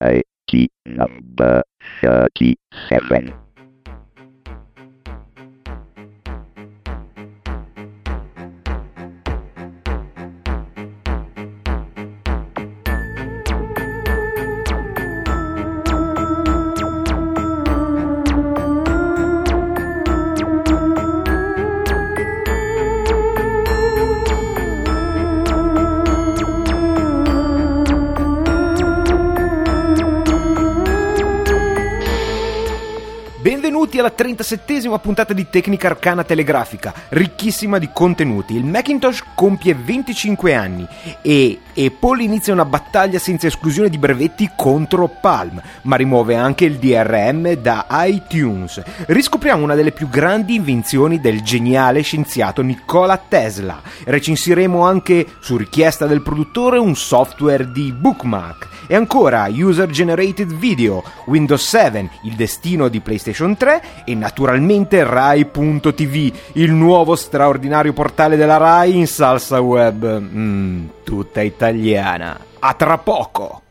TAT number 37. 37esima puntata di Tecnica Arcana Telegrafica, ricchissima di contenuti. Il Macintosh compie 25 anni e Apple inizia una battaglia senza esclusione di brevetti contro Palm, ma rimuove anche il DRM da iTunes. Riscopriamo una delle più grandi invenzioni del geniale scienziato Nikola Tesla. Recensiremo anche, su richiesta del produttore, un software di bookmark. E ancora User Generated Video, Windows 7, il destino di PlayStation 3 e naturalmente Rai.tv, il nuovo straordinario portale della Rai in salsa web. Mm, tutta italiana. A tra poco!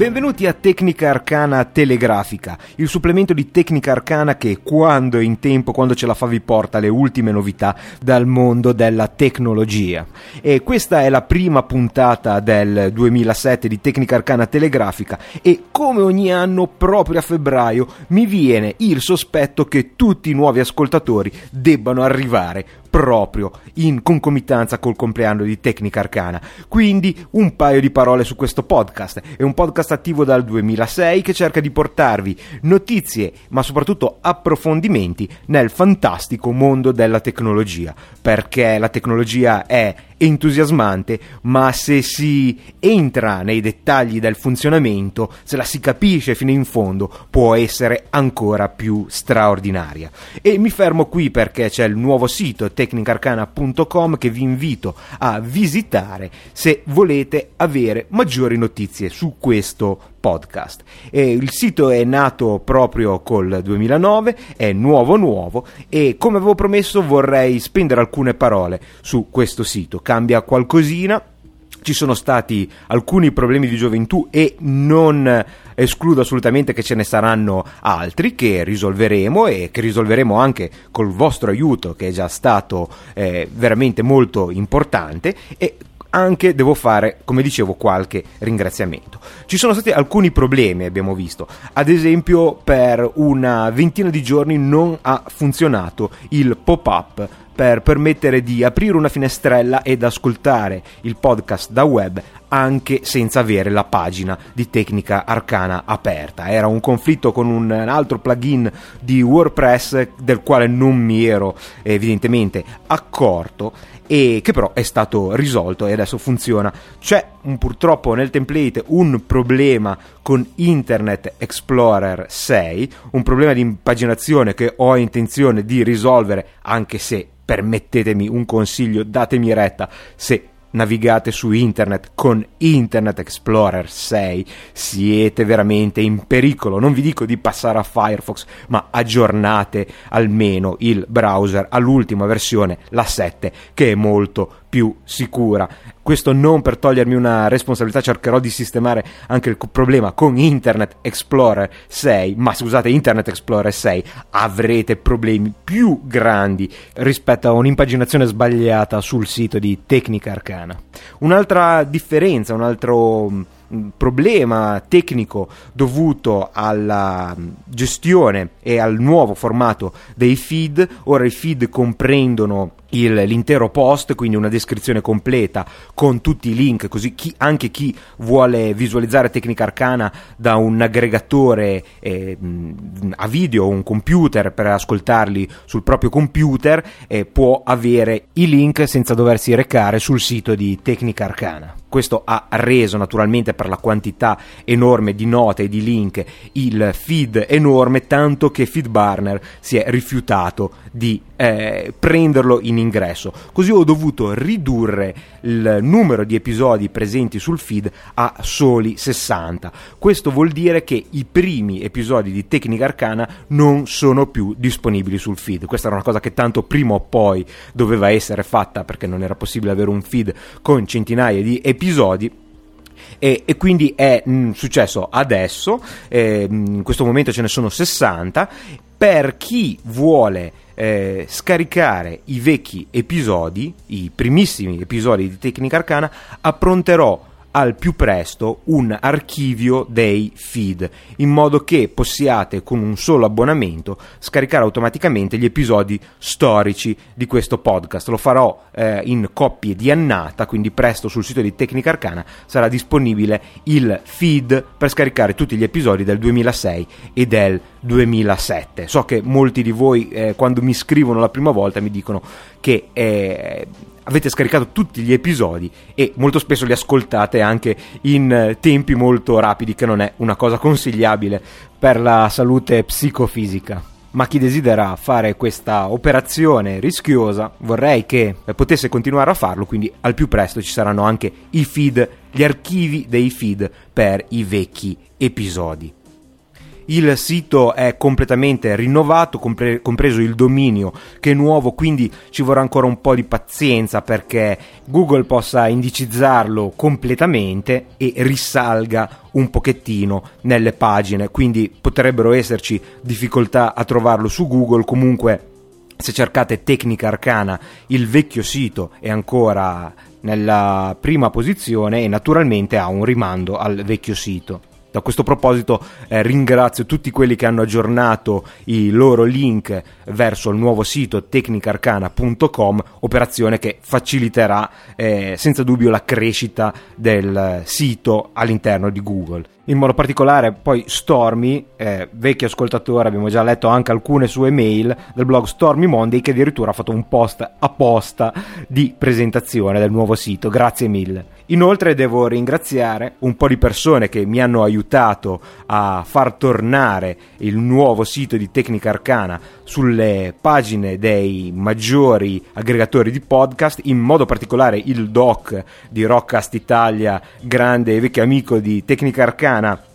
Benvenuti a Tecnica Arcana Telegrafica, il supplemento di Tecnica Arcana che quando è in tempo, quando ce la fa vi porta le ultime novità dal mondo della tecnologia. E questa è la prima puntata del 2007 di Tecnica Arcana Telegrafica e come ogni anno proprio a febbraio mi viene il sospetto che tutti i nuovi ascoltatori debbano arrivare proprio in concomitanza col compleanno di Tecnica Arcana. Quindi un paio di parole su questo podcast. È un podcast attivo dal 2006 che cerca di portarvi notizie, ma soprattutto approfondimenti nel fantastico mondo della tecnologia, perché la tecnologia è entusiasmante, ma se si entra nei dettagli del funzionamento, se la si capisce fino in fondo, può essere ancora più straordinaria. E mi fermo qui perché c'è il nuovo sito tecnicarcana.com che vi invito a visitare se volete avere maggiori notizie su questo podcast. E il sito è nato proprio col 2009, è nuovo nuovo e come avevo promesso vorrei spendere alcune parole su questo sito. Cambia qualcosina, ci sono stati alcuni problemi di gioventù e non escludo assolutamente che ce ne saranno altri che risolveremo e che risolveremo anche col vostro aiuto che è già stato eh, veramente molto importante e anche devo fare, come dicevo, qualche ringraziamento. Ci sono stati alcuni problemi, abbiamo visto. Ad esempio, per una ventina di giorni non ha funzionato il pop-up per permettere di aprire una finestrella ed ascoltare il podcast da web anche senza avere la pagina di tecnica arcana aperta. Era un conflitto con un altro plugin di WordPress del quale non mi ero evidentemente accorto e che però è stato risolto e adesso funziona. C'è un, purtroppo nel template un problema con Internet Explorer 6, un problema di impaginazione che ho intenzione di risolvere anche se permettetemi un consiglio, datemi retta se navigate su internet con Internet Explorer 6 siete veramente in pericolo. Non vi dico di passare a Firefox ma aggiornate almeno il browser all'ultima versione la 7 che è molto più sicura. Questo non per togliermi una responsabilità, cercherò di sistemare anche il problema con Internet Explorer 6, ma se usate Internet Explorer 6 avrete problemi più grandi rispetto a un'impaginazione sbagliata sul sito di Tecnica Arcana. Un'altra differenza, un altro problema tecnico dovuto alla gestione e al nuovo formato dei feed. Ora i feed comprendono il, l'intero post, quindi una descrizione completa con tutti i link, così chi, anche chi vuole visualizzare Tecnica Arcana da un aggregatore eh, a video o un computer per ascoltarli sul proprio computer eh, può avere i link senza doversi recare sul sito di Tecnica Arcana. questo ha reso naturalmente per la quantità enorme di note e di link il feed enorme, tanto che FeedBurner si è rifiutato di eh, prenderlo in ingresso. Così ho dovuto ridurre il numero di episodi presenti sul feed a soli 60. Questo vuol dire che i primi episodi di Tecnica Arcana non sono più disponibili sul feed. Questa era una cosa che tanto prima o poi doveva essere fatta perché non era possibile avere un feed con centinaia di episodi e, e, quindi è mh, successo adesso, eh, in questo momento ce ne sono 60, per chi vuole eh, scaricare i vecchi episodi, i primissimi episodi di Tecnica Arcana, appronterò al più presto un archivio dei feed, in modo che possiate con un solo abbonamento scaricare automaticamente gli episodi storici di questo podcast. Lo farò eh, in coppie di annata, quindi presto sul sito di Tecnica Arcana sarà disponibile il feed per scaricare tutti gli episodi del 2006 e del 2007. So che molti di voi eh, quando mi scrivono la prima volta mi dicono che eh, avete scaricato tutti gli episodi e molto spesso li ascoltate anche in eh, tempi molto rapidi, che non è una cosa consigliabile per la salute psicofisica. Ma chi desidera fare questa operazione rischiosa vorrei che potesse continuare a farlo, quindi al più presto ci saranno anche i feed, gli archivi dei feed per i vecchi episodi. Il sito è completamente rinnovato, compre- compreso il dominio che è nuovo, quindi ci vorrà ancora un po' di pazienza perché Google possa indicizzarlo completamente e risalga un pochettino nelle pagine, quindi potrebbero esserci difficoltà a trovarlo su Google, comunque se cercate Tecnica Arcana, il vecchio sito è ancora nella prima posizione e naturalmente ha un rimando al vecchio sito. Da questo proposito eh, ringrazio tutti quelli che hanno aggiornato i loro link verso il nuovo sito tecnicarcana.com, operazione che faciliterà eh, senza dubbio la crescita del sito all'interno di Google in modo particolare poi Stormy, eh, vecchio ascoltatore, abbiamo già letto anche alcune sue mail del blog Stormy Monday che addirittura ha fatto un post apposta di presentazione del nuovo sito, grazie mille. Inoltre devo ringraziare un po' di persone che mi hanno aiutato a far tornare il nuovo sito di Tecnica Arcana sulle pagine dei maggiori aggregatori di podcast, in modo particolare il doc di Rockcast Italia, grande e vecchio amico di Tecnica Arcana معنا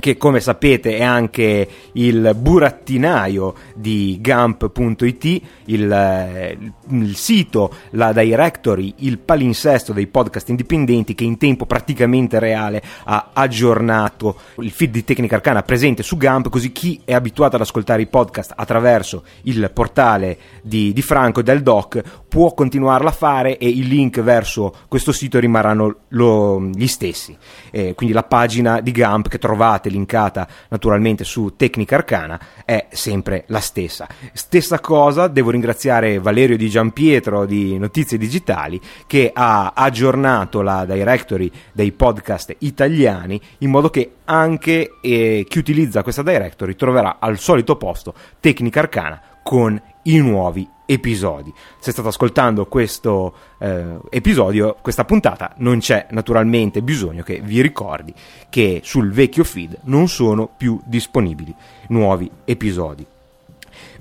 che come sapete è anche il burattinaio di Gump.it, il, eh, il, sito, la directory, il palinsesto dei podcast indipendenti che in tempo praticamente reale ha aggiornato il feed di Tecnica Arcana presente su Gump, così chi è abituato ad ascoltare i podcast attraverso il portale di, di Franco e del Doc può continuarla a fare e i link verso questo sito rimarranno lo, gli stessi. Eh, quindi la pagina di Gump che trovate linkata naturalmente su Tecnica Arcana, è sempre la stessa. Stessa cosa, devo ringraziare Valerio Di Giampietro di Notizie Digitali che ha aggiornato la directory dei podcast italiani in modo che anche eh, chi utilizza questa directory troverà al solito posto Tecnica Arcana con i nuovi episodi. Se state ascoltando questo eh, episodio, questa puntata, non c'è naturalmente bisogno che vi ricordi che sul vecchio feed non sono più disponibili nuovi episodi.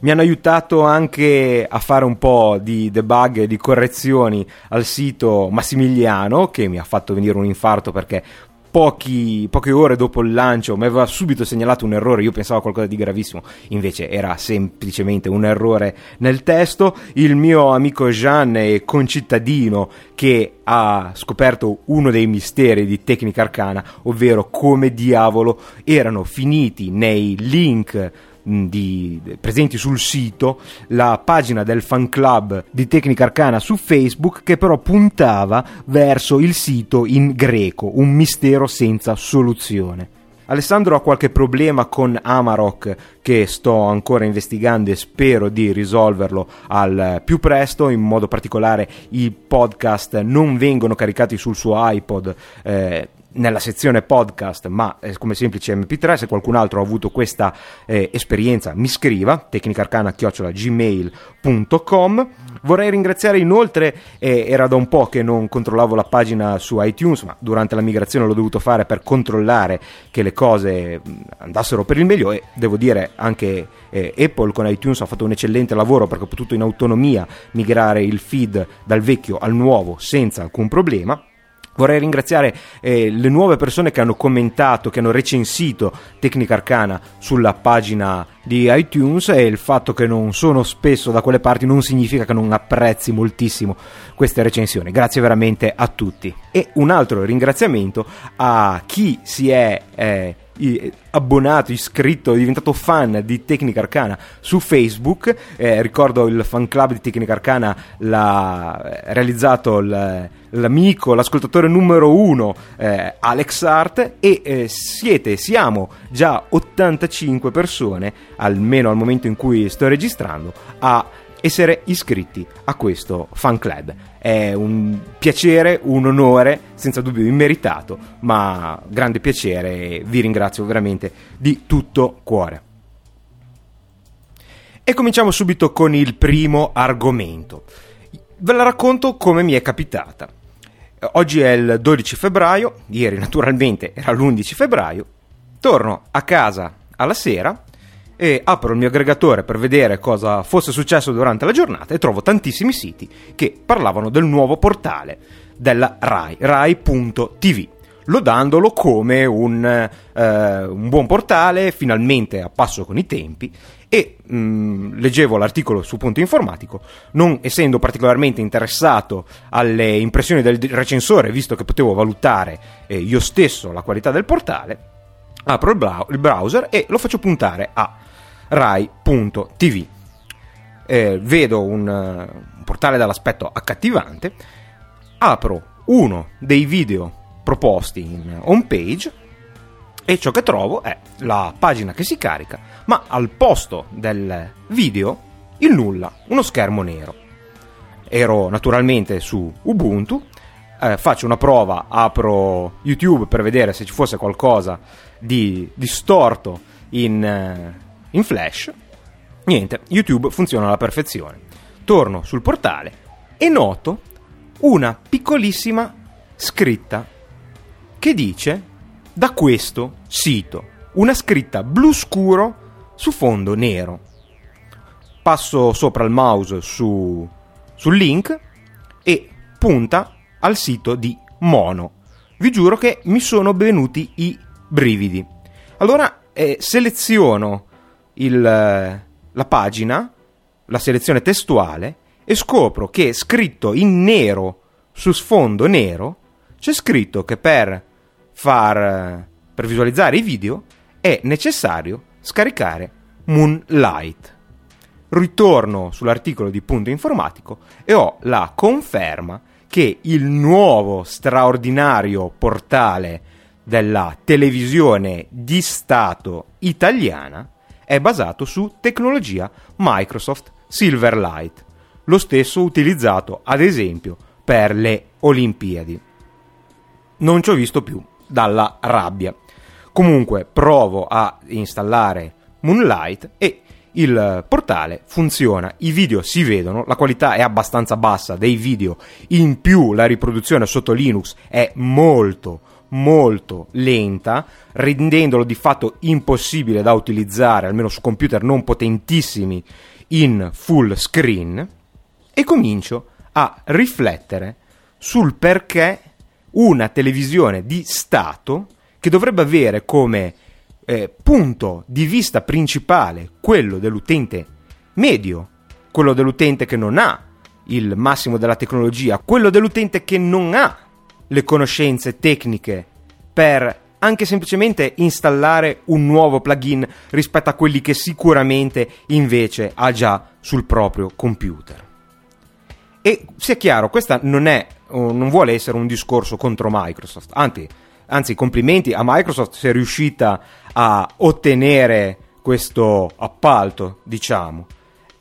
Mi hanno aiutato anche a fare un po' di debug e di correzioni al sito Massimiliano, che mi ha fatto venire un infarto perché Pochi, poche ore dopo il lancio mi aveva subito segnalato un errore, io pensavo a qualcosa di gravissimo, invece era semplicemente un errore nel testo. Il mio amico Jean e concittadino che ha scoperto uno dei misteri di Tecnica Arcana, ovvero come diavolo erano finiti nei link di, presenti sul sito la pagina del fan club di Tecnica Arcana su Facebook che però puntava verso il sito in greco, un mistero senza soluzione. Alessandro ha qualche problema con Amarok che sto ancora investigando e spero di risolverlo al più presto, in modo particolare i podcast non vengono caricati sul suo iPod eh, nella sezione podcast, ma come semplice MP3. Se qualcun altro ha avuto questa eh, esperienza, mi scriva tecnicarcana.gmail.com. Vorrei ringraziare inoltre, eh, era da un po' che non controllavo la pagina su iTunes, ma durante la migrazione l'ho dovuto fare per controllare che le cose andassero per il meglio e devo dire anche eh, Apple con iTunes ha fatto un eccellente lavoro perché ho potuto in autonomia migrare il feed dal vecchio al nuovo senza alcun problema. Vorrei ringraziare eh, le nuove persone che hanno commentato, che hanno recensito Tecnica Arcana sulla pagina di iTunes e il fatto che non sono spesso da quelle parti non significa che non apprezzi moltissimo queste recensioni. Grazie veramente a tutti. E un altro ringraziamento a chi si è eh, abbonato, iscritto, diventato fan di Tecnica Arcana su Facebook. Eh, ricordo il fan club di Tecnica Arcana l'ha eh, realizzato l'amico, l'ascoltatore numero uno eh, Alex Art e eh, siete, siamo già 85 persone, almeno al momento in cui sto registrando, a essere iscritti a questo fan club. È un piacere, un onore, senza dubbio immeritato, ma grande piacere e vi ringrazio veramente di tutto cuore. E cominciamo subito con il primo argomento. Ve la racconto come mi è capitata. Oggi è il 12 febbraio, ieri naturalmente era l'11 febbraio, torno a casa alla sera e apro il mio aggregatore per vedere cosa fosse successo durante la giornata e trovo tantissimi siti che parlavano del nuovo portale della RAI, rai.tv lodandolo come un, eh, un, buon portale, finalmente a passo con i tempi, e mh, mm, leggevo l'articolo su Punto Informatico, non essendo particolarmente interessato alle impressioni del recensore, visto che potevo valutare eh, io stesso la qualità del portale, apro il, browser e lo faccio puntare a rai.tv. Eh, vedo un, un portale dall'aspetto accattivante, apro uno dei video proposti in home page e ciò che trovo è la pagina che si carica, ma al posto del video il nulla, uno schermo nero. Ero naturalmente su Ubuntu, eh, faccio una prova, apro YouTube per vedere se ci fosse qualcosa di distorto in, eh, in flash. Niente, YouTube funziona alla perfezione. Torno sul portale e noto una piccolissima scritta che dice da questo sito. Una scritta blu scuro su fondo nero. Passo sopra il mouse su, sul link e punta al sito di Mono. Vi giuro che mi sono venuti i brividi. Allora eh, seleziono il, la pagina, la selezione testuale e scopro che scritto in nero su sfondo nero c'è scritto che per far per visualizzare i video è necessario scaricare Moonlight. Ritorno sull'articolo di Punto Informatico e ho la conferma che il nuovo straordinario portale della televisione di Stato italiana è basato su tecnologia Microsoft Silverlight, lo stesso utilizzato ad esempio per le Olimpiadi. Non ci ho visto più dalla rabbia. Comunque provo a installare Moonlight e il portale funziona, i video si vedono, la qualità è abbastanza bassa dei video, in più la riproduzione sotto Linux è molto molto lenta, rendendolo di fatto impossibile da utilizzare, almeno su computer non potentissimi, in full screen, e comincio a riflettere sul perché una televisione di Stato, che dovrebbe avere come eh, punto di vista principale quello dell'utente medio, quello dell'utente che non ha il massimo della tecnologia, quello dell'utente che non ha le conoscenze tecniche per anche semplicemente installare un nuovo plugin rispetto a quelli che sicuramente invece ha già sul proprio computer. E sia chiaro, questa non, è, non vuole essere un discorso contro Microsoft, anzi, anzi complimenti a Microsoft se è riuscita a ottenere questo appalto, diciamo.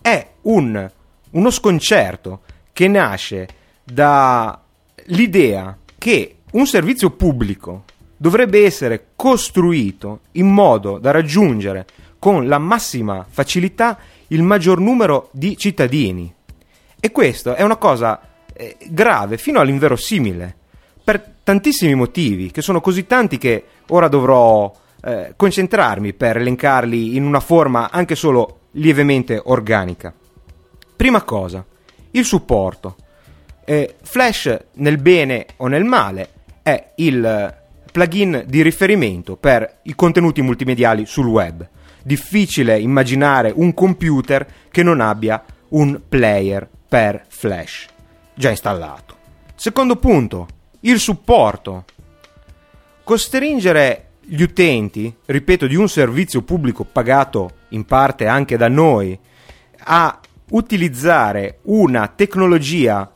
È un, uno sconcerto che nasce dall'idea che un servizio pubblico dovrebbe essere costruito in modo da raggiungere con la massima facilità il maggior numero di cittadini. E questo è una cosa eh, grave fino all'inverosimile, per tantissimi motivi, che sono così tanti che ora dovrò eh, concentrarmi per elencarli in una forma anche solo lievemente organica. Prima cosa, il supporto. Eh, Flash nel bene o nel male è il plugin di riferimento per i contenuti multimediali sul web. Difficile immaginare un computer che non abbia un player per Flash già installato. Secondo punto, il supporto. Costringere gli utenti, ripeto, di un servizio pubblico pagato in parte anche da noi, a utilizzare una tecnologia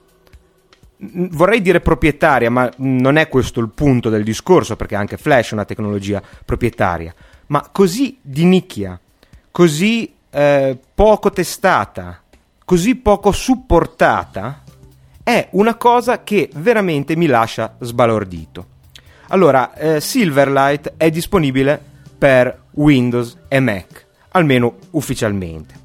vorrei dire proprietaria, ma non è questo il punto del discorso, perché anche Flash è una tecnologia proprietaria, ma così di nicchia, così eh, poco testata, così poco supportata, è una cosa che veramente mi lascia sbalordito. Allora, eh, Silverlight è disponibile per Windows e Mac, almeno ufficialmente.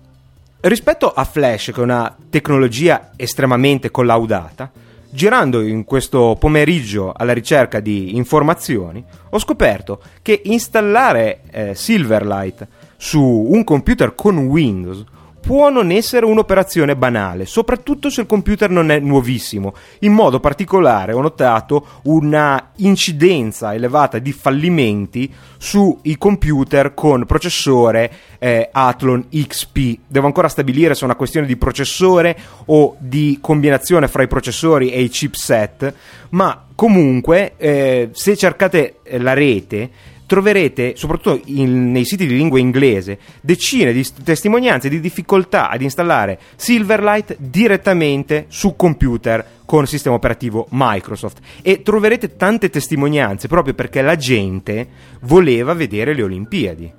Rispetto a Flash, che è una tecnologia estremamente collaudata, girando in questo pomeriggio alla ricerca di informazioni, ho scoperto che installare eh, Silverlight su un computer con Windows può non essere un'operazione banale, soprattutto se il computer non è nuovissimo. In modo particolare ho notato una incidenza elevata di fallimenti sui computer con processore eh, Athlon XP. Devo ancora stabilire se è una questione di processore o di combinazione fra i processori e i chipset, ma comunque eh, se cercate la rete troverete, soprattutto in, nei siti di lingua inglese, decine di testimonianze di difficoltà ad installare Silverlight direttamente su computer con sistema operativo Microsoft e troverete tante testimonianze proprio perché la gente voleva vedere le Olimpiadi.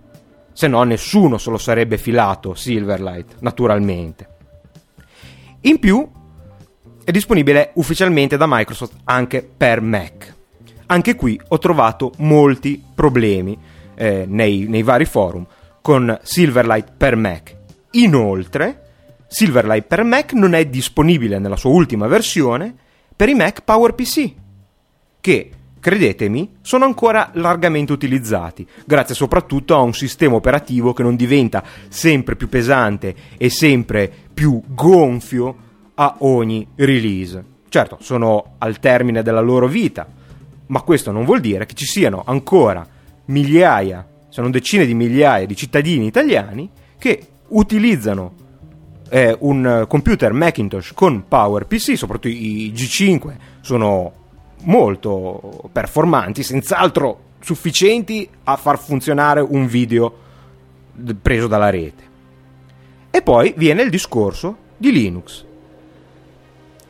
Se no nessuno se lo sarebbe filato Silverlight, naturalmente. In più è disponibile ufficialmente da Microsoft anche per Mac anche qui ho trovato molti problemi eh, nei, nei vari forum con Silverlight per Mac. Inoltre, Silverlight per Mac non è disponibile nella sua ultima versione per i Mac PowerPC, che, credetemi, sono ancora largamente utilizzati, grazie soprattutto a un sistema operativo che non diventa sempre più pesante e sempre più gonfio a ogni release. Certo, sono al termine della loro vita, ma questo non vuol dire che ci siano ancora migliaia, se non decine di migliaia di cittadini italiani che utilizzano eh, un computer Macintosh con PowerPC, soprattutto i G5 sono molto performanti, senz'altro sufficienti a far funzionare un video preso dalla rete. E poi viene il discorso di Linux.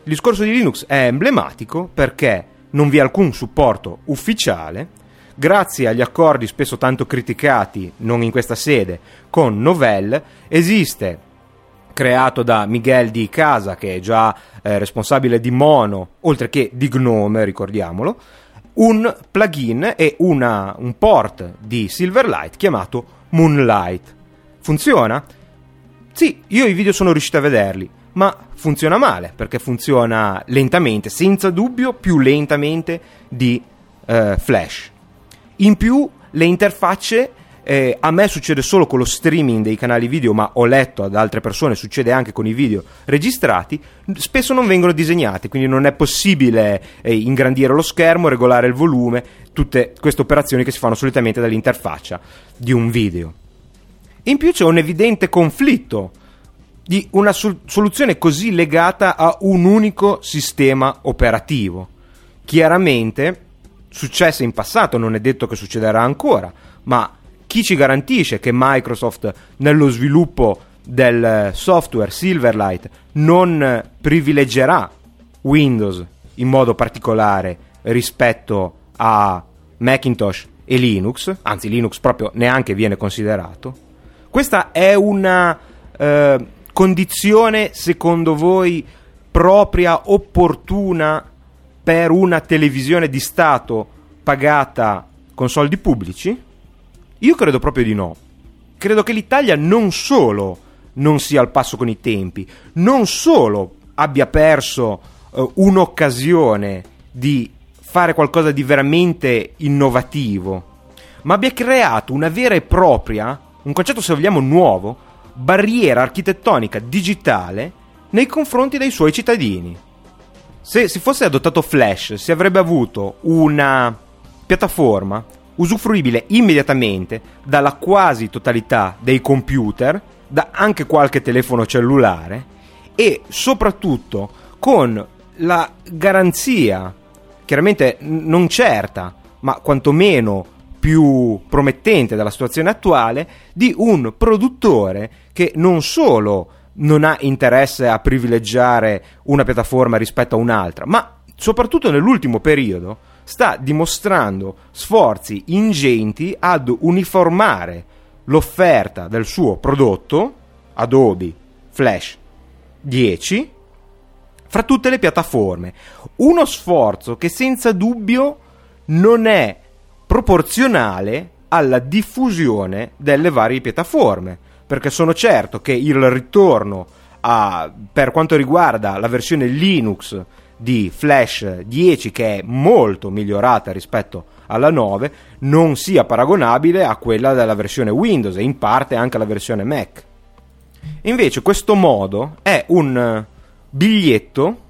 Il discorso di Linux è emblematico perché non vi è alcun supporto ufficiale, grazie agli accordi spesso tanto criticati, non in questa sede, con Novell, esiste creato da Miguel Di Casa, che è già eh, responsabile di Mono, oltre che di Gnome, ricordiamolo, un plugin e una, un port di Silverlight chiamato Moonlight. Funziona? Sì, io i video sono riuscito a vederli ma funziona male perché funziona lentamente, senza dubbio più lentamente di eh, Flash. In più le interfacce eh, a me succede solo con lo streaming dei canali video, ma ho letto ad altre persone, succede anche con i video registrati, spesso non vengono disegnati, quindi non è possibile eh, ingrandire lo schermo, regolare il volume, tutte queste operazioni che si fanno solitamente dall'interfaccia di un video. In più c'è un evidente conflitto di una sol- soluzione così legata a un unico sistema operativo. Chiaramente successe in passato, non è detto che succederà ancora, ma chi ci garantisce che Microsoft nello sviluppo del software Silverlight non privilegerà Windows in modo particolare rispetto a Macintosh e Linux, anzi Linux proprio neanche viene considerato. Questa è una eh, condizione secondo voi propria, opportuna per una televisione di Stato pagata con soldi pubblici? Io credo proprio di no. Credo che l'Italia non solo non sia al passo con i tempi, non solo abbia perso uh, un'occasione di fare qualcosa di veramente innovativo, ma abbia creato una vera e propria, un concetto se vogliamo nuovo, barriera architettonica digitale nei confronti dei suoi cittadini. Se si fosse adottato Flash, si avrebbe avuto una piattaforma usufruibile immediatamente dalla quasi totalità dei computer, da anche qualche telefono cellulare e soprattutto con la garanzia, chiaramente non certa, ma quantomeno più promettente dalla situazione attuale, di un produttore che non solo non ha interesse a privilegiare una piattaforma rispetto a un'altra, ma soprattutto nell'ultimo periodo sta dimostrando sforzi ingenti ad uniformare l'offerta del suo prodotto Adobe Flash 10 fra tutte le piattaforme. Uno sforzo che senza dubbio non è proporzionale alla diffusione delle varie piattaforme, perché sono certo che il ritorno a, per quanto riguarda la versione Linux di Flash 10 che è molto migliorata rispetto alla 9 non sia paragonabile a quella della versione Windows e in parte anche alla versione Mac. Invece questo modo è un biglietto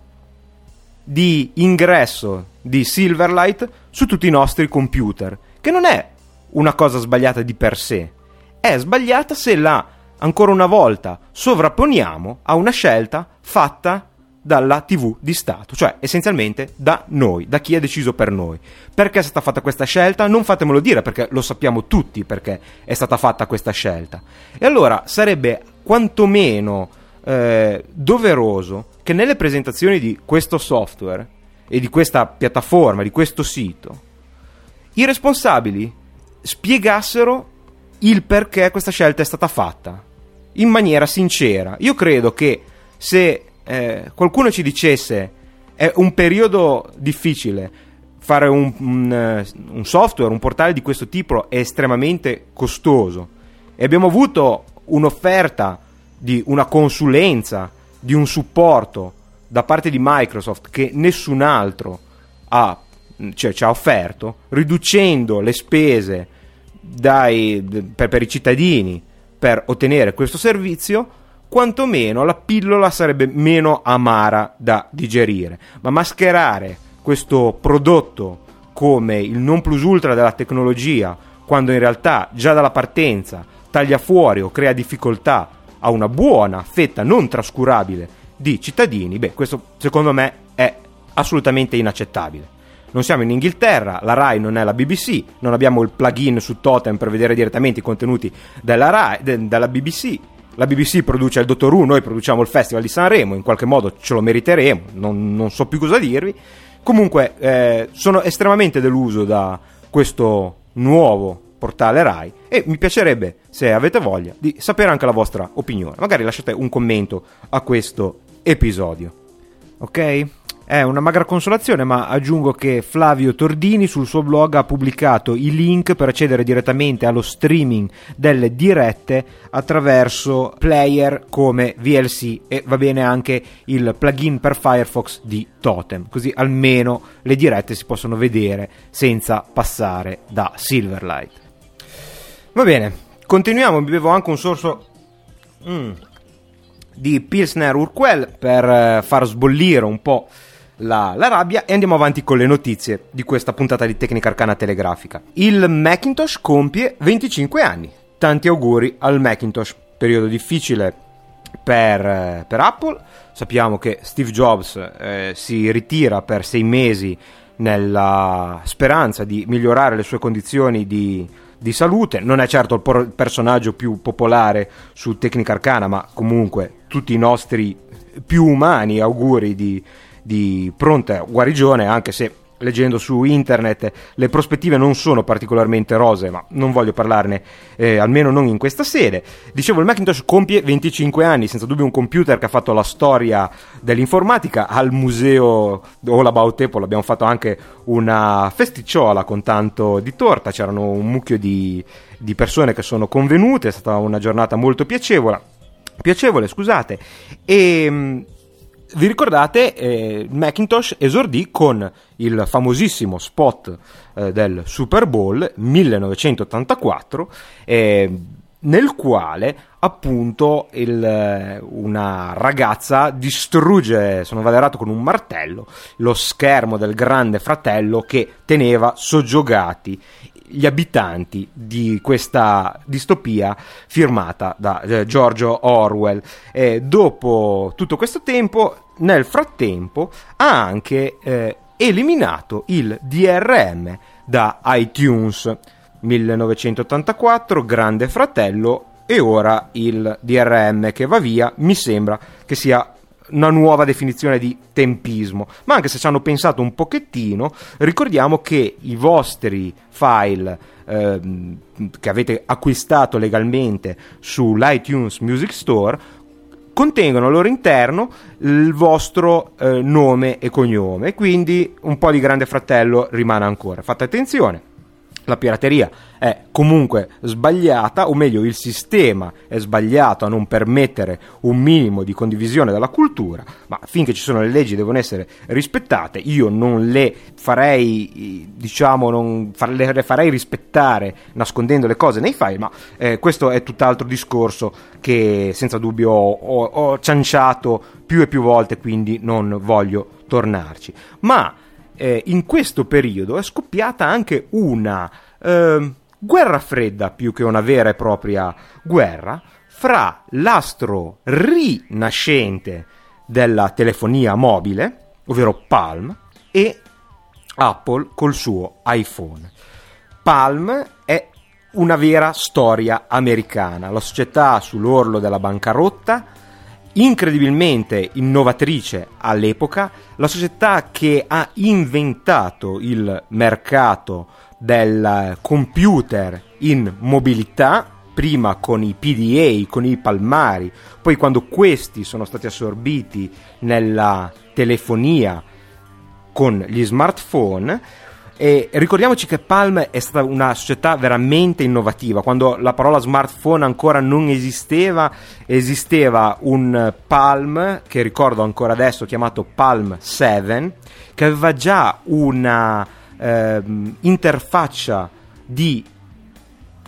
di ingresso di Silverlight su tutti i nostri computer, che non è una cosa sbagliata di per sé, è sbagliata se la ancora una volta sovrapponiamo a una scelta fatta dalla TV di Stato, cioè essenzialmente da noi, da chi ha deciso per noi. Perché è stata fatta questa scelta? Non fatemelo dire perché lo sappiamo tutti perché è stata fatta questa scelta. E allora sarebbe quantomeno eh, doveroso che nelle presentazioni di questo software e di questa piattaforma, di questo sito, i responsabili spiegassero il perché questa scelta è stata fatta in maniera sincera. Io credo che se eh, qualcuno ci dicesse è un periodo difficile, fare un, un, eh, un, software, un portale di questo tipo è estremamente costoso e abbiamo avuto un'offerta di una consulenza, di un supporto da parte di Microsoft che nessun altro ha, cioè, ci ha offerto, riducendo le spese dai, per, per i cittadini per ottenere questo servizio, quantomeno la pillola sarebbe meno amara da digerire. Ma mascherare questo prodotto come il non plus ultra della tecnologia, quando in realtà già dalla partenza taglia fuori o crea difficoltà a una buona fetta non trascurabile di cittadini, beh, questo secondo me è assolutamente inaccettabile. Non siamo in Inghilterra, la RAI non è la BBC, non abbiamo il plugin su Totem per vedere direttamente i contenuti della, RAI, de, della BBC la BBC produce il Dottor Who, noi produciamo il Festival di Sanremo, in qualche modo ce lo meriteremo, non, non so più cosa dirvi. Comunque eh, sono estremamente deluso da questo nuovo portale Rai e mi piacerebbe, se avete voglia, di sapere anche la vostra opinione. Magari lasciate un commento a questo episodio. Ok? È una magra consolazione, ma aggiungo che Flavio Tordini sul suo blog ha pubblicato i link per accedere direttamente allo streaming delle dirette attraverso player come VLC e va bene anche il plugin per Firefox di Totem, così almeno le dirette si possono vedere senza passare da Silverlight. Va bene, continuiamo, bevo anche un sorso mm, di Pilsner Urquell per eh, far sbollire un po' la, la, rabbia e andiamo avanti con le notizie di questa puntata di Tecnica Arcana Telegrafica. Il Macintosh compie 25 anni. Tanti auguri al Macintosh, periodo difficile per, eh, per Apple. Sappiamo che Steve Jobs eh, si ritira per sei mesi nella speranza di migliorare le sue condizioni di, di salute. Non è certo il por- personaggio più popolare su Tecnica Arcana, ma comunque tutti i nostri più umani auguri di, di pronta guarigione, anche se leggendo su internet le prospettive non sono particolarmente rose, ma non voglio parlarne, eh, almeno non in questa sede. Dicevo, il Macintosh compie 25 anni, senza dubbio un computer che ha fatto la storia dell'informatica. Al museo All About Apple, abbiamo fatto anche una festicciola con tanto di torta, c'erano un mucchio di, di persone che sono convenute, è stata una giornata molto piacevole, piacevole scusate, e vi ricordate, eh, Macintosh esordì con il famosissimo spot eh, del Super Bowl 1984, eh, nel quale appunto il, eh, una ragazza distrugge, sono valerato con un martello, lo schermo del grande fratello che teneva soggiogati gli abitanti di questa distopia firmata da eh, Giorgio Orwell. E dopo tutto questo tempo, nel frattempo, ha anche eh, eliminato il DRM da iTunes. 1984, Grande Fratello e ora il DRM che va via, mi sembra che sia una nuova definizione di tempismo. Ma anche se ci hanno pensato un pochettino, ricordiamo che i vostri file ehm, che avete acquistato legalmente sull'iTunes Music Store contengono al loro interno il vostro eh, nome e cognome, quindi un po' di grande fratello rimane ancora. Fate attenzione la pirateria è comunque sbagliata, o meglio il sistema è sbagliato a non permettere un minimo di condivisione della cultura, ma finché ci sono le leggi devono essere rispettate, io non le farei, diciamo, non le farei rispettare nascondendo le cose nei file, ma eh, questo è tutt'altro discorso che senza dubbio ho, ho, ho cianciato più e più volte, quindi non voglio tornarci. Ma eh, in questo periodo è scoppiata anche una eh, guerra fredda più che una vera e propria guerra fra l'astro rinascente della telefonia mobile, ovvero Palm, e Apple col suo iPhone. Palm è una vera storia americana, la società sull'orlo della bancarotta, incredibilmente innovatrice all'epoca, la società che ha inventato il mercato del computer in mobilità, prima con i PDA, con i palmari, poi quando questi sono stati assorbiti nella telefonia con gli smartphone, e ricordiamoci che Palm è stata una società veramente innovativa. Quando la parola smartphone ancora non esisteva, esisteva un Palm, che ricordo ancora adesso, chiamato Palm 7, che aveva già una eh, interfaccia di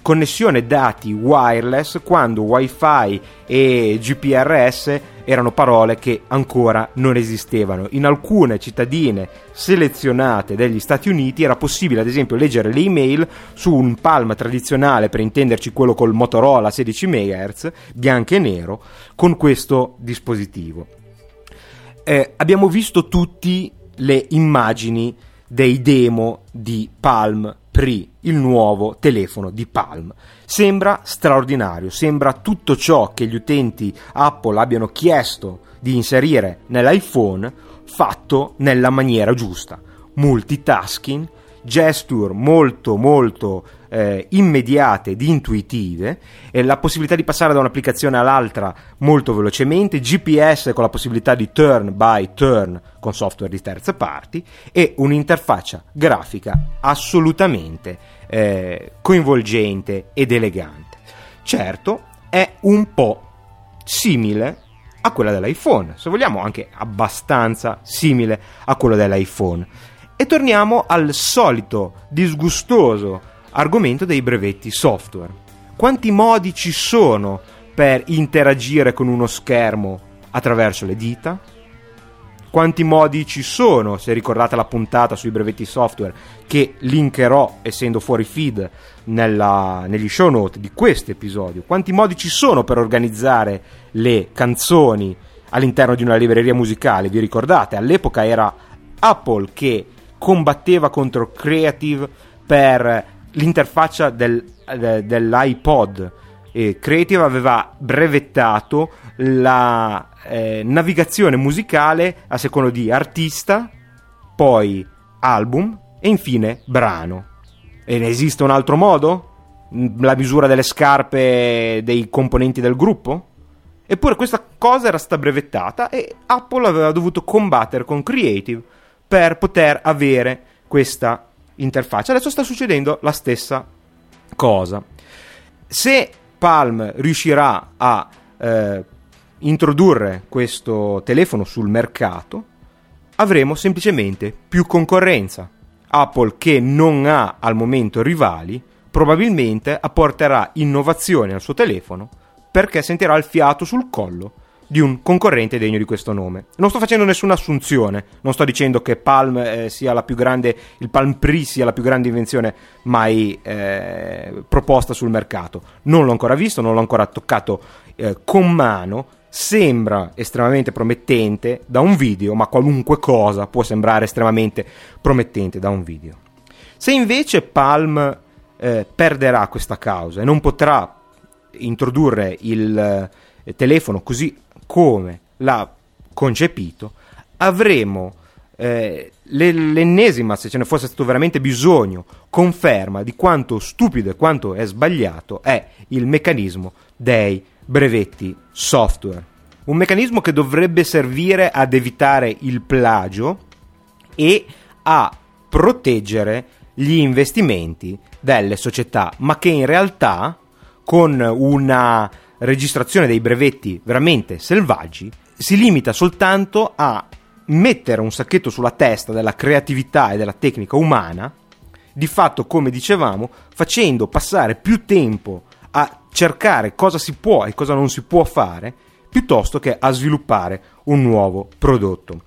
connessione dati wireless quando wifi e GPRS erano parole che ancora non esistevano. In alcune cittadine selezionate degli Stati Uniti era possibile ad esempio leggere le email su un Palm tradizionale, per intenderci quello col Motorola 16 MHz, bianco e nero, con questo dispositivo. Eh, abbiamo visto tutti le immagini dei demo di Palm Pre, il nuovo telefono di Palm. Sembra straordinario, sembra tutto ciò che gli utenti Apple abbiano chiesto di inserire nell'iPhone fatto nella maniera giusta. Multitasking, gesture molto molto eh, immediate ed intuitive, e la possibilità di passare da un'applicazione all'altra molto velocemente, GPS con la possibilità di turn by turn con software di terze parti e un'interfaccia grafica assolutamente eh, coinvolgente ed elegante. Certo, è un po' simile a quella dell'iPhone, se vogliamo anche abbastanza simile a quella dell'iPhone. E torniamo al solito disgustoso argomento dei brevetti software. Quanti modi ci sono per interagire con uno schermo attraverso le dita? Quanti modi ci sono, se ricordate la puntata sui brevetti software, che linkerò essendo fuori feed nella, negli show note di questo episodio? Quanti modi ci sono per organizzare le canzoni all'interno di una libreria musicale? Vi ricordate? All'epoca era Apple che combatteva contro Creative per l'interfaccia del, de, dell'iPod. E Creative aveva brevettato la eh, navigazione musicale a secondo di artista, poi album e infine brano. E ne esiste un altro modo? La misura delle scarpe dei componenti del gruppo? Eppure questa cosa era stata brevettata e Apple aveva dovuto combattere con Creative per poter avere questa interfaccia. Adesso sta succedendo la stessa cosa. Se Palm riuscirà a eh, introdurre questo telefono sul mercato, avremo semplicemente più concorrenza. Apple, che non ha al momento rivali, probabilmente apporterà innovazione al suo telefono perché sentirà il fiato sul collo di un concorrente degno di questo nome. Non sto facendo nessuna assunzione, non sto dicendo che Palm eh, sia la più grande, il Palm Pre sia la più grande invenzione mai eh, proposta sul mercato. Non l'ho ancora visto, non l'ho ancora toccato eh, con mano. Sembra estremamente promettente da un video, ma qualunque cosa può sembrare estremamente promettente da un video. Se invece Palm eh, perderà questa causa e non potrà introdurre il eh, telefono così come l'ha concepito, avremo eh, l'ennesima, se ce ne fosse stato veramente bisogno, conferma di quanto stupido e quanto è sbagliato è il meccanismo dei brevetti software. Un meccanismo che dovrebbe servire ad evitare il plagio e a proteggere gli investimenti delle società, ma che in realtà con una registrazione dei brevetti veramente selvaggi, si limita soltanto a mettere un sacchetto sulla testa della creatività e della tecnica umana, di fatto, come dicevamo, facendo passare più tempo a cercare cosa si può e cosa non si può fare, piuttosto che a sviluppare un nuovo prodotto.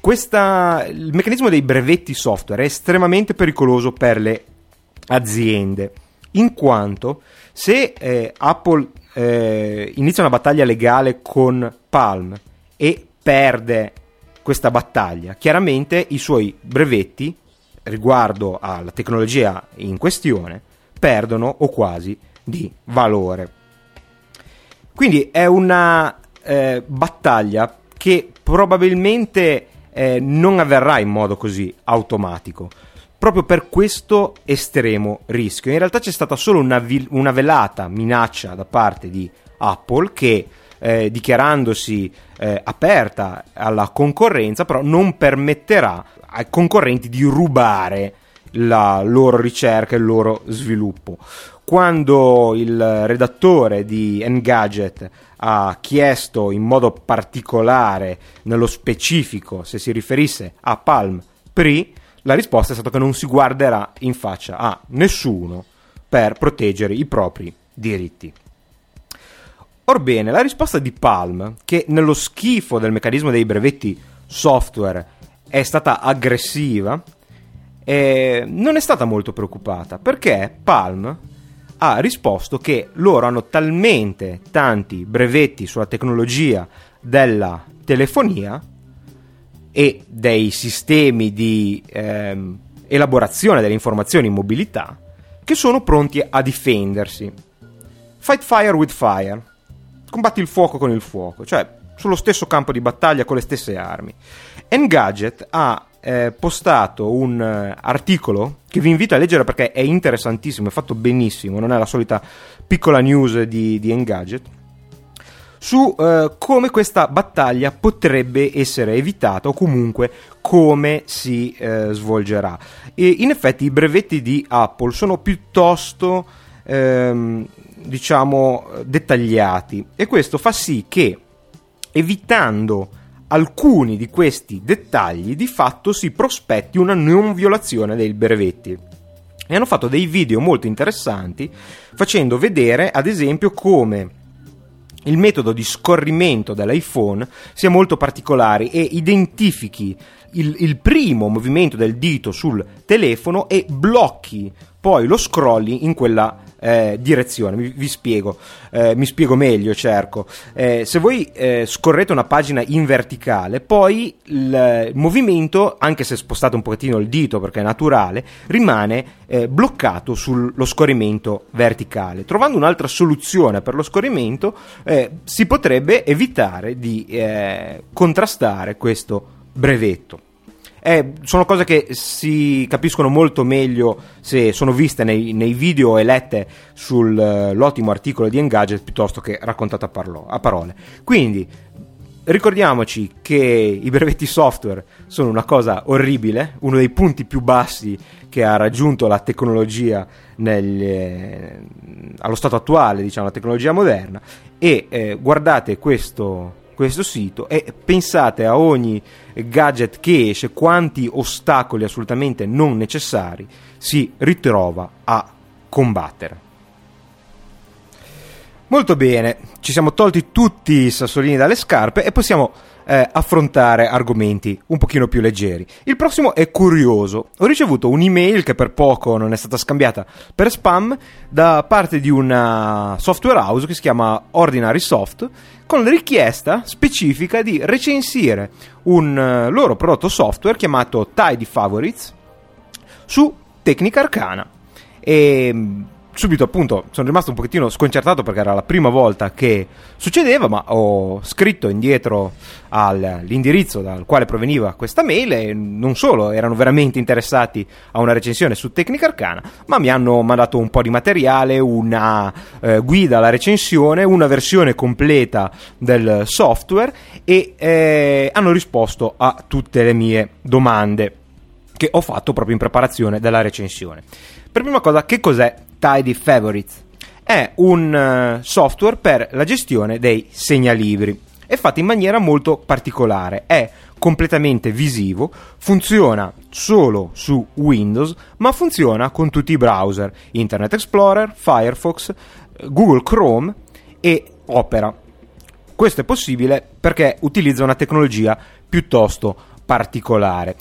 Questa, il meccanismo dei brevetti software è estremamente pericoloso per le aziende, in quanto se eh, Apple eh, inizia una battaglia legale con Palm e perde questa battaglia, chiaramente i suoi brevetti riguardo alla tecnologia in questione perdono o quasi di valore. Quindi è una eh, battaglia che probabilmente eh, non avverrà in modo così automatico proprio per questo estremo rischio. In realtà c'è stata solo una, vil- una velata minaccia da parte di Apple che eh, dichiarandosi eh, aperta alla concorrenza, però non permetterà ai concorrenti di rubare la loro ricerca e il loro sviluppo. Quando il redattore di Engadget ha chiesto in modo particolare, nello specifico, se si riferisse a Palm Pre, la risposta è stata che non si guarderà in faccia a nessuno per proteggere i propri diritti. Orbene, la risposta di Palm, che nello schifo del meccanismo dei brevetti software è stata aggressiva, eh, non è stata molto preoccupata perché Palm ha risposto che loro hanno talmente tanti brevetti sulla tecnologia della telefonia e dei sistemi di ehm, elaborazione delle informazioni in mobilità che sono pronti a difendersi. Fight fire with fire. Combatti il fuoco con il fuoco, cioè sullo stesso campo di battaglia con le stesse armi. Engadget ha eh, postato un uh, articolo che vi invito a leggere perché è interessantissimo, è fatto benissimo, non è la solita piccola news di, di Engadget su eh, come questa battaglia potrebbe essere evitata o comunque come si eh, svolgerà. E in effetti i brevetti di Apple sono piuttosto ehm, diciamo dettagliati e questo fa sì che evitando alcuni di questi dettagli di fatto si prospetti una non violazione dei brevetti e hanno fatto dei video molto interessanti facendo vedere ad esempio come il metodo di scorrimento dell'iPhone sia molto particolare e identifichi il, il, primo movimento del dito sul telefono e blocchi poi lo scrolling in quella eh, direzione. Vi, vi spiego, eh, mi spiego meglio, cerco. Eh, se voi eh, scorrete una pagina in verticale, poi il, movimento, anche se spostate un pochettino il dito perché è naturale, rimane eh, bloccato sullo scorrimento verticale. Trovando un'altra soluzione per lo scorrimento, eh, si potrebbe evitare di contrastare questo brevetto. Eh, sono cose che si capiscono molto meglio se sono viste nei, nei video e lette sull'ottimo articolo di Engadget piuttosto che raccontate a, parlo, a parole. Quindi ricordiamoci che i brevetti software sono una cosa orribile, uno dei punti più bassi che ha raggiunto la tecnologia nel, eh, allo stato attuale, diciamo, la tecnologia moderna, e eh, guardate questo, questo sito e pensate a ogni gadget che esce, quanti ostacoli assolutamente non necessari si ritrova a combattere. Molto bene, ci siamo tolti tutti i sassolini dalle scarpe e possiamo eh, affrontare argomenti un pochino più leggeri. Il prossimo è curioso. Ho ricevuto un'email che per poco non è stata scambiata per spam da parte di una software house che si chiama Ordinary Soft con la richiesta specifica di recensire un uh, loro prodotto software chiamato Tidy Favorites su Tecnica Arcana. E subito appunto sono rimasto un pochettino sconcertato perché era la prima volta che succedeva, ma ho scritto indietro all'indirizzo dal quale proveniva questa mail e non solo erano veramente interessati a una recensione su Tecnica Arcana, ma mi hanno mandato un po' di materiale, una eh, guida alla recensione, una versione completa del software e eh, hanno risposto a tutte le mie domande che ho fatto proprio in preparazione della recensione. Per prima cosa, che cos'è Tidy Favorites. È un uh, software per la gestione dei segnalibri. È fatto in maniera molto particolare, è completamente visivo, funziona solo su Windows, ma funziona con tutti i browser, Internet Explorer, Firefox, Google Chrome e Opera. Questo è possibile perché utilizza una tecnologia piuttosto particolare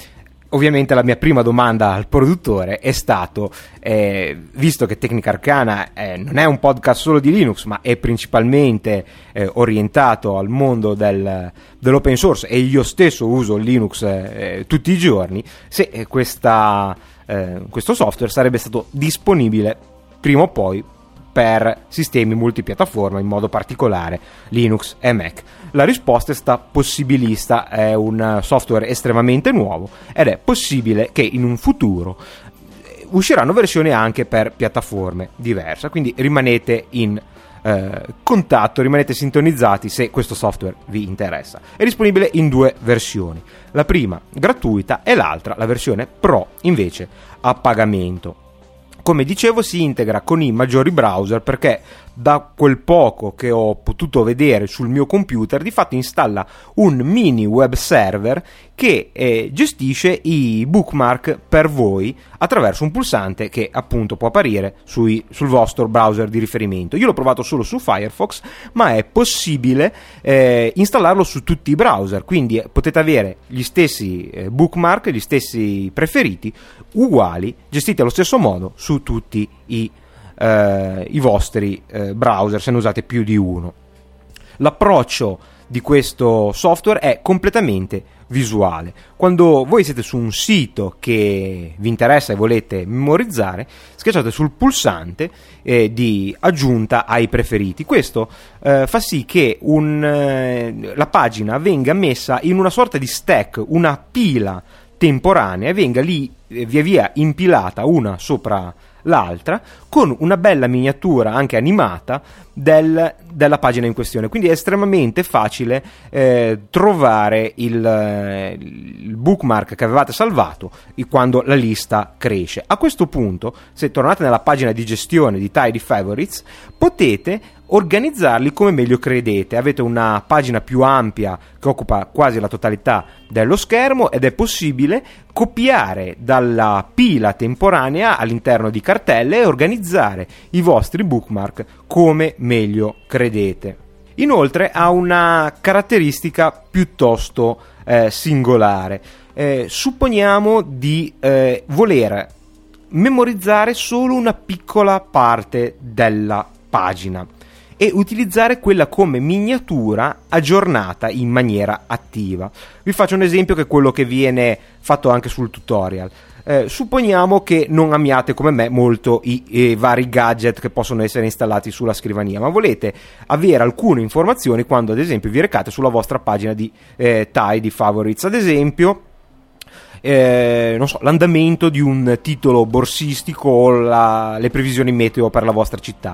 ovviamente la mia prima domanda al produttore è stato, eh, visto che Tecnica Arcana eh, non è un podcast solo di Linux, ma è principalmente eh, orientato al mondo del, dell'open source e io stesso uso Linux eh, tutti i giorni, se eh, questa, eh, questo software sarebbe stato disponibile prima o poi per sistemi multipiattaforma, in modo particolare Linux e Mac. La risposta è stata possibilista, è un software estremamente nuovo ed è possibile che in un futuro usciranno versioni anche per piattaforme diverse, quindi rimanete in eh, contatto, rimanete sintonizzati se questo software vi interessa. È disponibile in due versioni, la prima gratuita e l'altra, la versione Pro, invece a pagamento. Come dicevo si integra con i maggiori browser perché da quel poco che ho potuto vedere sul mio computer di fatto installa un mini web server che eh, gestisce i bookmark per voi attraverso un pulsante che appunto può apparire sui, sul vostro browser di riferimento. Io l'ho provato solo su Firefox, ma è possibile eh, installarlo su tutti i browser, quindi eh, potete avere gli stessi eh, bookmark, gli stessi preferiti uguali, gestiti allo stesso modo su tutti i, eh, i vostri eh, browser, se ne usate più di uno. L'approccio di questo software è completamente visuale. Quando voi siete su un sito che vi interessa e volete memorizzare, schiacciate sul pulsante eh, di aggiunta ai preferiti. Questo eh, fa sì che un, eh, la pagina venga messa in una sorta di stack, una pila temporanea e venga lì eh, via via impilata una sopra l'altra con una bella miniatura anche animata del, della pagina in questione quindi è estremamente facile eh, trovare il, eh, il, bookmark che avevate salvato quando la lista cresce a questo punto se tornate nella pagina di gestione di Tidy Favorites potete organizzarli come meglio credete. Avete una pagina più ampia che occupa quasi la totalità dello schermo ed è possibile copiare dalla pila temporanea all'interno di cartelle e organizzare i vostri bookmark come meglio credete. Inoltre ha una caratteristica piuttosto eh, singolare. Eh, supponiamo di eh, voler memorizzare solo una piccola parte della pagina e utilizzare quella come miniatura aggiornata in maniera attiva. Vi faccio un esempio che è quello che viene fatto anche sul tutorial. Eh, supponiamo che non amiate come me molto i, i, vari gadget che possono essere installati sulla scrivania, ma volete avere alcune informazioni quando ad esempio vi recate sulla vostra pagina di eh, Tidy Favorites. Ad esempio, eh, so, l'andamento di un titolo borsistico o la, le previsioni meteo per la vostra città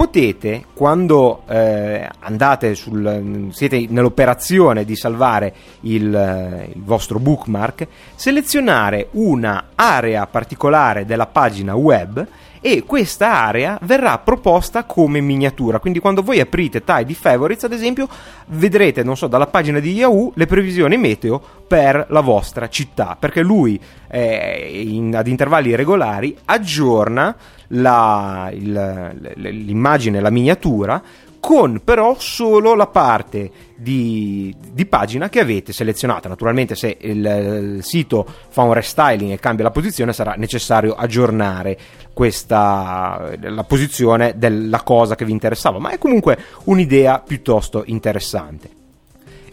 potete, quando eh, andate sul, siete nell'operazione di salvare il, eh, il, vostro bookmark, selezionare una area particolare della pagina web e questa area verrà proposta come miniatura. Quindi quando voi aprite Tidy Favorites, ad esempio, vedrete, non so, dalla pagina di Yahoo le previsioni meteo per la vostra città, perché lui eh, in, ad intervalli regolari aggiorna la, il, l'immagine, la miniatura con però solo la parte di, di, pagina che avete selezionata. Naturalmente, se il, il, sito fa un restyling e cambia la posizione, sarà necessario aggiornare questa, la posizione della cosa che vi interessava, ma è comunque un'idea piuttosto interessante.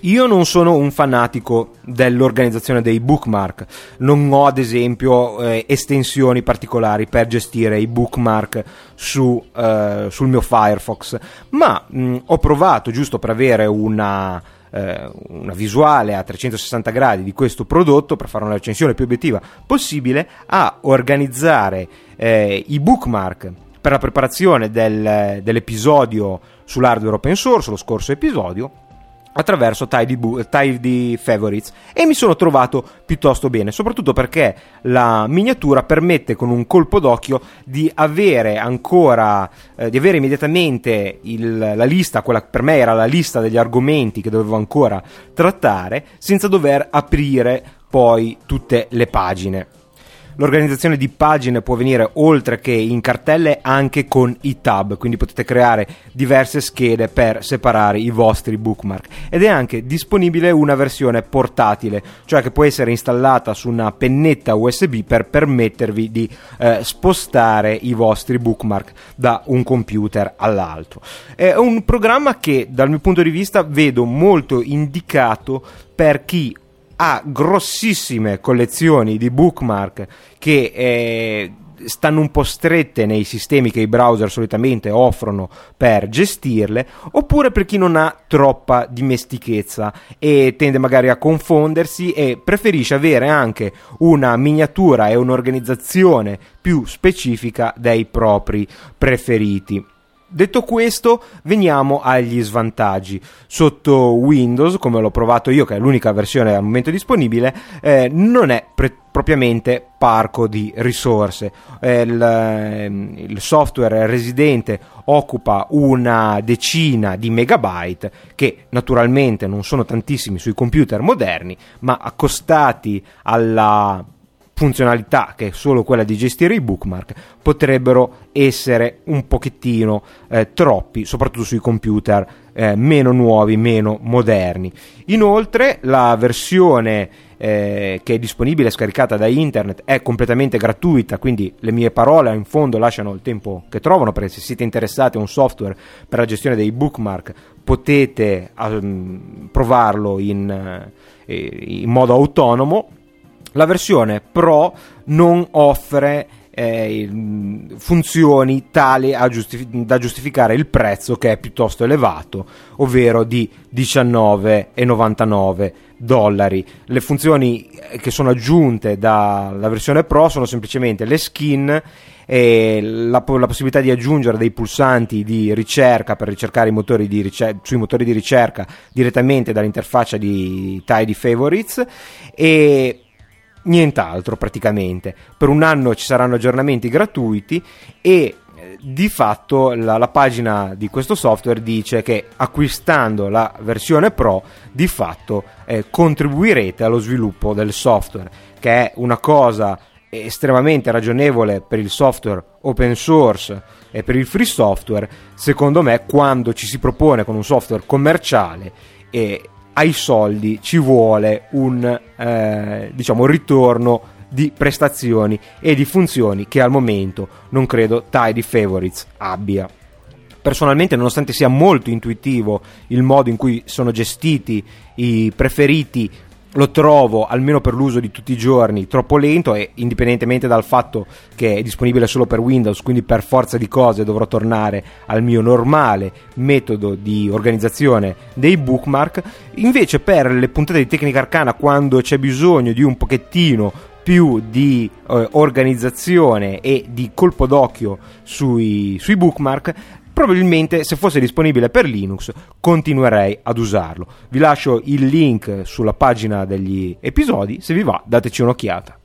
Io non sono un fanatico dell'organizzazione dei bookmark, non ho ad esempio eh, estensioni particolari per gestire i bookmark su, eh, sul mio Firefox, ma mh, ho provato giusto per avere una, eh, una visuale a 360 gradi di questo prodotto, per fare una recensione più obiettiva possibile, a organizzare eh, i bookmark per la preparazione del, dell'episodio sull'hardware open source, lo scorso episodio, attraverso Tidy, Tidy, Favorites e mi sono trovato piuttosto bene, soprattutto perché la miniatura permette con un colpo d'occhio di avere ancora, eh, di avere immediatamente il, la lista, quella per me era la lista degli argomenti che dovevo ancora trattare, senza dover aprire poi tutte le pagine. L'organizzazione di pagine può venire oltre che in cartelle anche con i tab, quindi potete creare diverse schede per separare i vostri bookmark. Ed è anche disponibile una versione portatile, cioè che può essere installata su una pennetta USB per permettervi di eh, spostare i vostri bookmark da un computer all'altro. È un programma che dal mio punto di vista vedo molto indicato per chi ha grossissime collezioni di bookmark che eh, stanno un po' strette nei sistemi che i browser solitamente offrono per gestirle, oppure per chi non ha troppa dimestichezza e tende magari a confondersi e preferisce avere anche una miniatura e un'organizzazione più specifica dei propri preferiti. Detto questo, veniamo agli svantaggi. Sotto Windows, come l'ho provato io, che è l'unica versione al momento disponibile, eh, non è pre- propriamente parco di risorse. Eh, il, ehm, il, software residente occupa una decina di megabyte, che naturalmente non sono tantissimi sui computer moderni, ma accostati alla funzionalità che è solo quella di gestire i bookmark potrebbero essere un pochettino eh, troppi soprattutto sui computer eh, meno nuovi meno moderni. Inoltre la versione eh, che è disponibile scaricata da internet è completamente gratuita quindi le mie parole in fondo lasciano il tempo che trovano perché se siete interessati a un software per la gestione dei bookmark potete um, provarlo in, eh, in modo autonomo la versione Pro non offre eh, funzioni tali giustif- da giustificare il prezzo che è piuttosto elevato, ovvero di 19,99 dollari. Le funzioni eh, che sono aggiunte dalla versione Pro sono semplicemente le skin e la, la, possibilità di aggiungere dei pulsanti di ricerca per ricercare i motori di ricer- sui motori di ricerca direttamente dall'interfaccia di Tidy Favorites e nient'altro praticamente. Per un anno ci saranno aggiornamenti gratuiti e eh, di fatto la, la, pagina di questo software dice che acquistando la versione Pro di fatto eh, contribuirete allo sviluppo del software, che è una cosa estremamente ragionevole per il software open source e per il free software, secondo me quando ci si propone con un software commerciale e ai soldi ci vuole un eh, diciamo, ritorno di prestazioni e di funzioni che al momento non credo Tidy Favorites abbia. Personalmente, nonostante sia molto intuitivo il modo in cui sono gestiti i preferiti lo trovo almeno per l'uso di tutti i giorni troppo lento e indipendentemente dal fatto che è disponibile solo per Windows quindi per forza di cose dovrò tornare al mio normale metodo di organizzazione dei bookmark. Invece per le puntate di tecnica arcana quando c'è bisogno di un pochettino più di eh, organizzazione e di colpo d'occhio sui, sui bookmark probabilmente se fosse disponibile per Linux continuerei ad usarlo. Vi lascio il link sulla pagina degli episodi, se vi va dateci un'occhiata.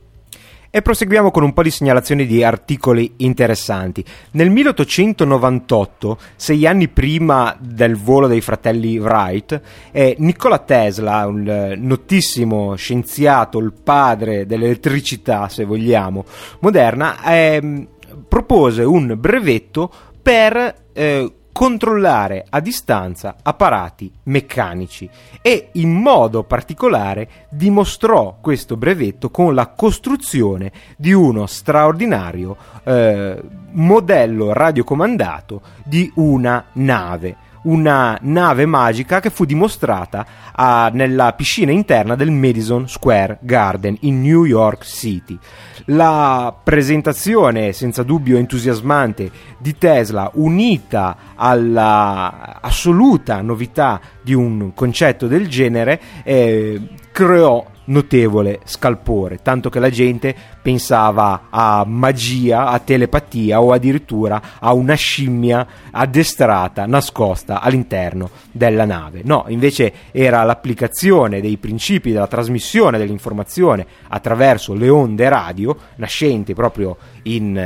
E proseguiamo con un po' di segnalazioni di articoli interessanti. Nel 1898, sei anni prima del volo dei fratelli Wright, eh, Nikola Tesla, un notissimo scienziato, il padre dell'elettricità, se vogliamo, moderna, eh, propose un brevetto per eh, controllare a distanza apparati meccanici. E in modo particolare dimostrò questo brevetto con la costruzione di uno straordinario eh, modello radiocomandato di una nave una nave magica che fu dimostrata a, nella piscina interna del Madison Square Garden in New York City. La presentazione senza dubbio entusiasmante di Tesla unita alla assoluta novità di un concetto del genere eh, creò notevole scalpore, tanto che la gente pensava a magia, a telepatia o addirittura a una scimmia addestrata, nascosta all'interno della nave. No, invece era l'applicazione dei principi della trasmissione dell'informazione attraverso le onde radio, nascenti proprio in,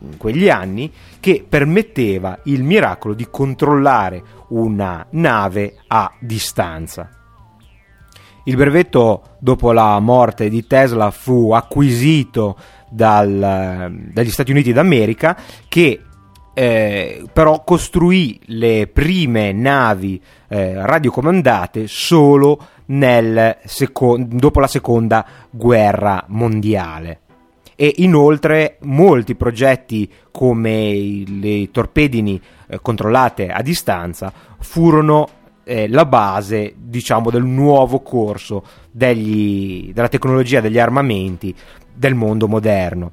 in quegli anni, che permetteva il miracolo di controllare una nave a distanza. Il brevetto, dopo la morte di Tesla, fu acquisito dal, dagli Stati Uniti d'America che eh, però costruì le prime navi eh, radiocomandate solo seco- dopo la seconda guerra mondiale. E inoltre molti progetti come le torpedini eh, controllate a distanza furono eh, la base, diciamo, del nuovo corso degli, della tecnologia degli armamenti del mondo moderno.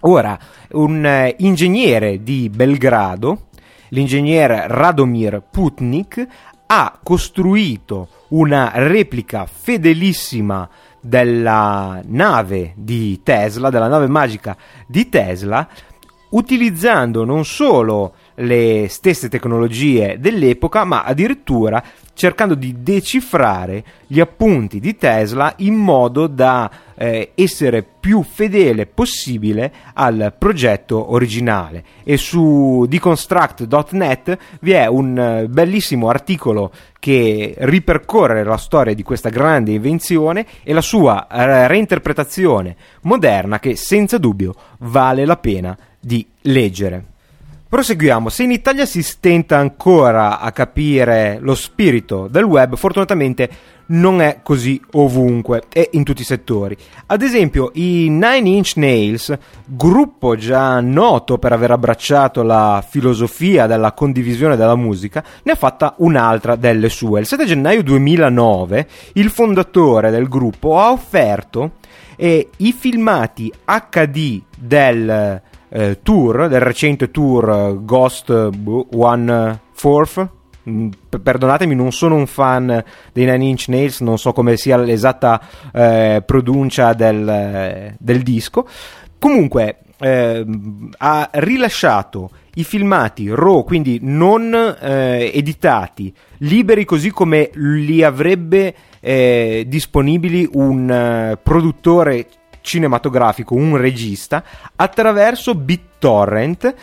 Ora, un eh, ingegnere di Belgrado, l'ingegner Radomir Putnik, ha costruito una replica fedelissima della nave di Tesla, della nave magica di Tesla, utilizzando non solo le stesse tecnologie dell'epoca, ma addirittura cercando di decifrare gli appunti di Tesla in modo da eh, essere più fedele possibile al progetto originale. E su deconstruct.net vi è un eh, bellissimo articolo che ripercorre la storia di questa grande invenzione e la sua eh, reinterpretazione moderna che senza dubbio vale la pena di leggere. Proseguiamo. Se in Italia si stenta ancora a capire lo spirito del web, fortunatamente non è così ovunque e in tutti i settori. Ad esempio, i Nine Inch Nails, gruppo già noto per aver abbracciato la filosofia della condivisione della musica, ne ha fatta un'altra delle sue. Il 7 gennaio 2009 il fondatore del gruppo ha offerto eh, i filmati HD del eh, tour, del recente tour eh, Ghost One Fourth. Mm, perdonatemi, non sono un fan dei Nine Inch Nails, non so come sia l'esatta eh, pronuncia del, del, disco. Comunque, eh, ha rilasciato i filmati RAW, quindi non eh, editati, liberi così come li avrebbe eh, disponibili un uh, produttore cinematografico, un regista, attraverso BitTorrent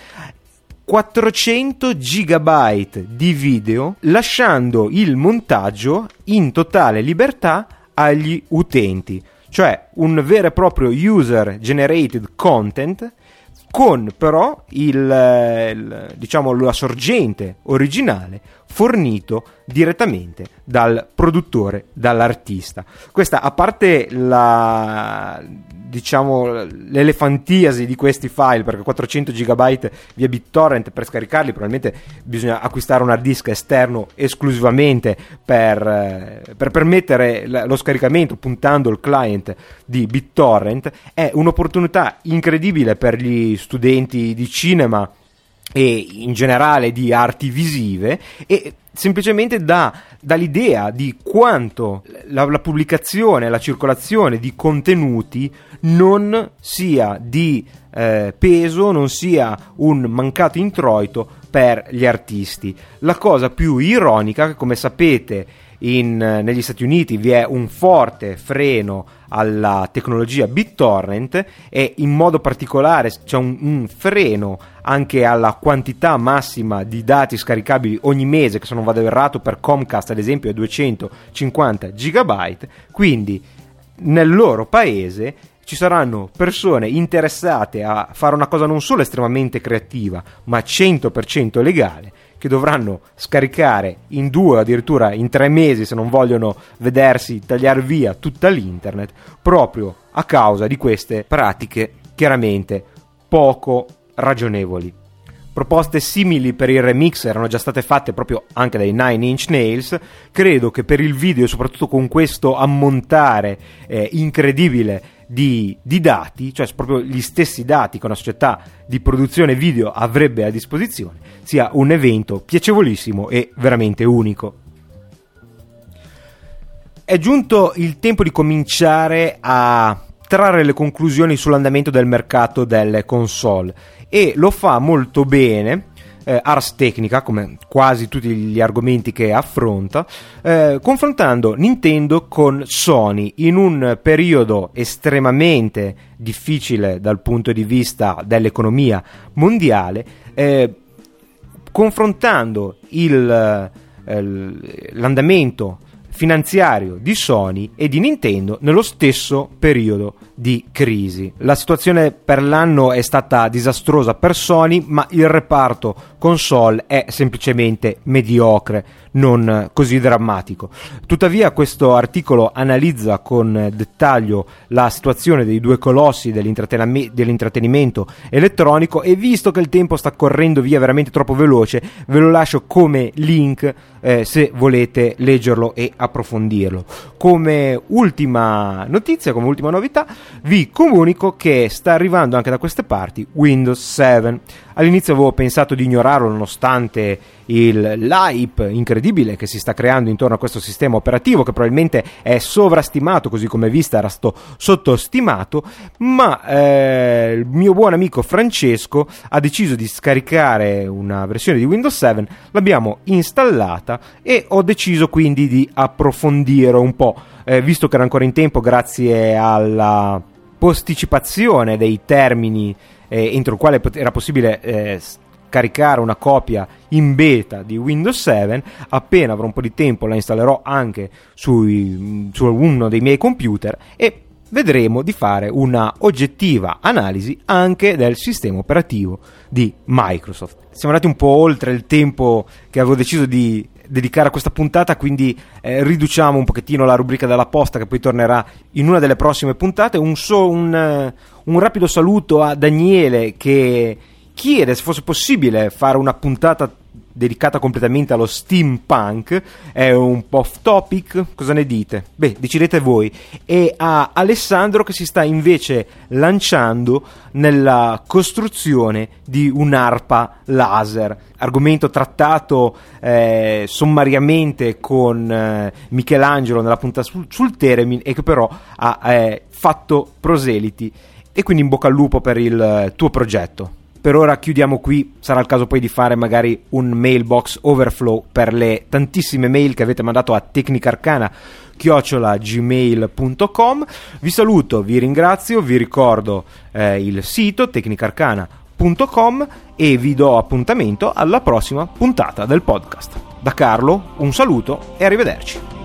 400 GB di video, lasciando il montaggio in totale libertà agli utenti, cioè un vero e proprio user generated content con però il, il, diciamo la sorgente originale fornito direttamente dal produttore, dall'artista. Questa a parte la diciamo l'elefantiasi di questi file perché 400 GB via BitTorrent per scaricarli probabilmente bisogna acquistare un hard disk esterno esclusivamente per, eh, per permettere lo scaricamento puntando il client di BitTorrent. È un'opportunità incredibile per gli studenti di cinema e in generale di arti visive e semplicemente dà, dà l'idea di quanto la, la, pubblicazione, la circolazione di contenuti non sia di eh, peso, non sia un mancato introito per gli artisti. La cosa più ironica, come sapete, in, negli Stati Uniti vi è un forte freno alla tecnologia BitTorrent e in modo particolare c'è un, un, freno anche alla quantità massima di dati scaricabili ogni mese che se non vado errato per Comcast ad esempio è 250 GB quindi nel loro paese ci saranno persone interessate a fare una cosa non solo estremamente creativa ma 100% legale che dovranno scaricare in due o addirittura in tre mesi se non vogliono vedersi tagliare via tutta l'internet proprio a causa di queste pratiche chiaramente poco ragionevoli. Proposte simili per il remix erano già state fatte proprio anche dai Nine Inch Nails. Credo che per il video, soprattutto con questo ammontare eh, incredibile di, di, dati, cioè proprio gli stessi dati che una società di produzione video avrebbe a disposizione, sia un evento piacevolissimo e veramente unico. È giunto il tempo di cominciare a trarre le conclusioni sull'andamento del mercato delle console e lo fa molto bene eh, Ars Technica, come quasi tutti gli argomenti che affronta, eh, confrontando Nintendo con Sony in un periodo estremamente difficile dal punto di vista dell'economia mondiale, eh, confrontando il, eh, l'andamento finanziario di Sony e di Nintendo nello stesso periodo di crisi. La situazione per l'anno è stata disastrosa per Sony, ma il reparto console è semplicemente mediocre, non così drammatico. Tuttavia questo articolo analizza con dettaglio la situazione dei due colossi dell'intrattenimento elettronico e visto che il tempo sta correndo via veramente troppo veloce, ve lo lascio come link eh, se volete leggerlo e approfondirlo. Come ultima notizia, come ultima novità, vi comunico che sta arrivando anche da queste parti Windows 7. All'inizio avevo pensato di ignorarlo nonostante il, l'hype incredibile che si sta creando intorno a questo sistema operativo che probabilmente è sovrastimato così come vista era sto sottostimato ma eh, il mio buon amico Francesco ha deciso di scaricare una versione di Windows 7 l'abbiamo installata e ho deciso quindi di approfondire un po' eh, visto che era ancora in tempo grazie alla posticipazione dei termini eh, entro il quale era possibile eh, caricare una copia in beta di Windows 7. Appena avrò un po' di tempo la installerò anche sui, su uno dei miei computer e vedremo di fare una oggettiva analisi anche del sistema operativo di Microsoft. Siamo andati un po' oltre il tempo che avevo deciso di dedicare a questa puntata, quindi eh, riduciamo un pochettino la rubrica della posta che poi tornerà in una delle prossime puntate. Un, so, un, uh, un rapido saluto a Daniele che chiede se fosse possibile fare una puntata dedicata completamente allo steampunk, è un po' off topic, cosa ne dite? Beh, decidete voi. E a Alessandro che si sta invece lanciando nella costruzione di un'arpa laser, argomento trattato eh, sommariamente con eh, Michelangelo nella puntata sul, sul Teremin e che però ha eh, fatto proseliti. E quindi in bocca al lupo per il eh, tuo progetto per ora chiudiamo qui, sarà il caso poi di fare magari un mailbox overflow per le tantissime mail che avete mandato a tecnicarcana chiocciolagmail.com vi saluto, vi ringrazio, vi ricordo eh, il sito tecnicarcana.com e vi do appuntamento alla prossima puntata del podcast. Da Carlo un saluto e arrivederci.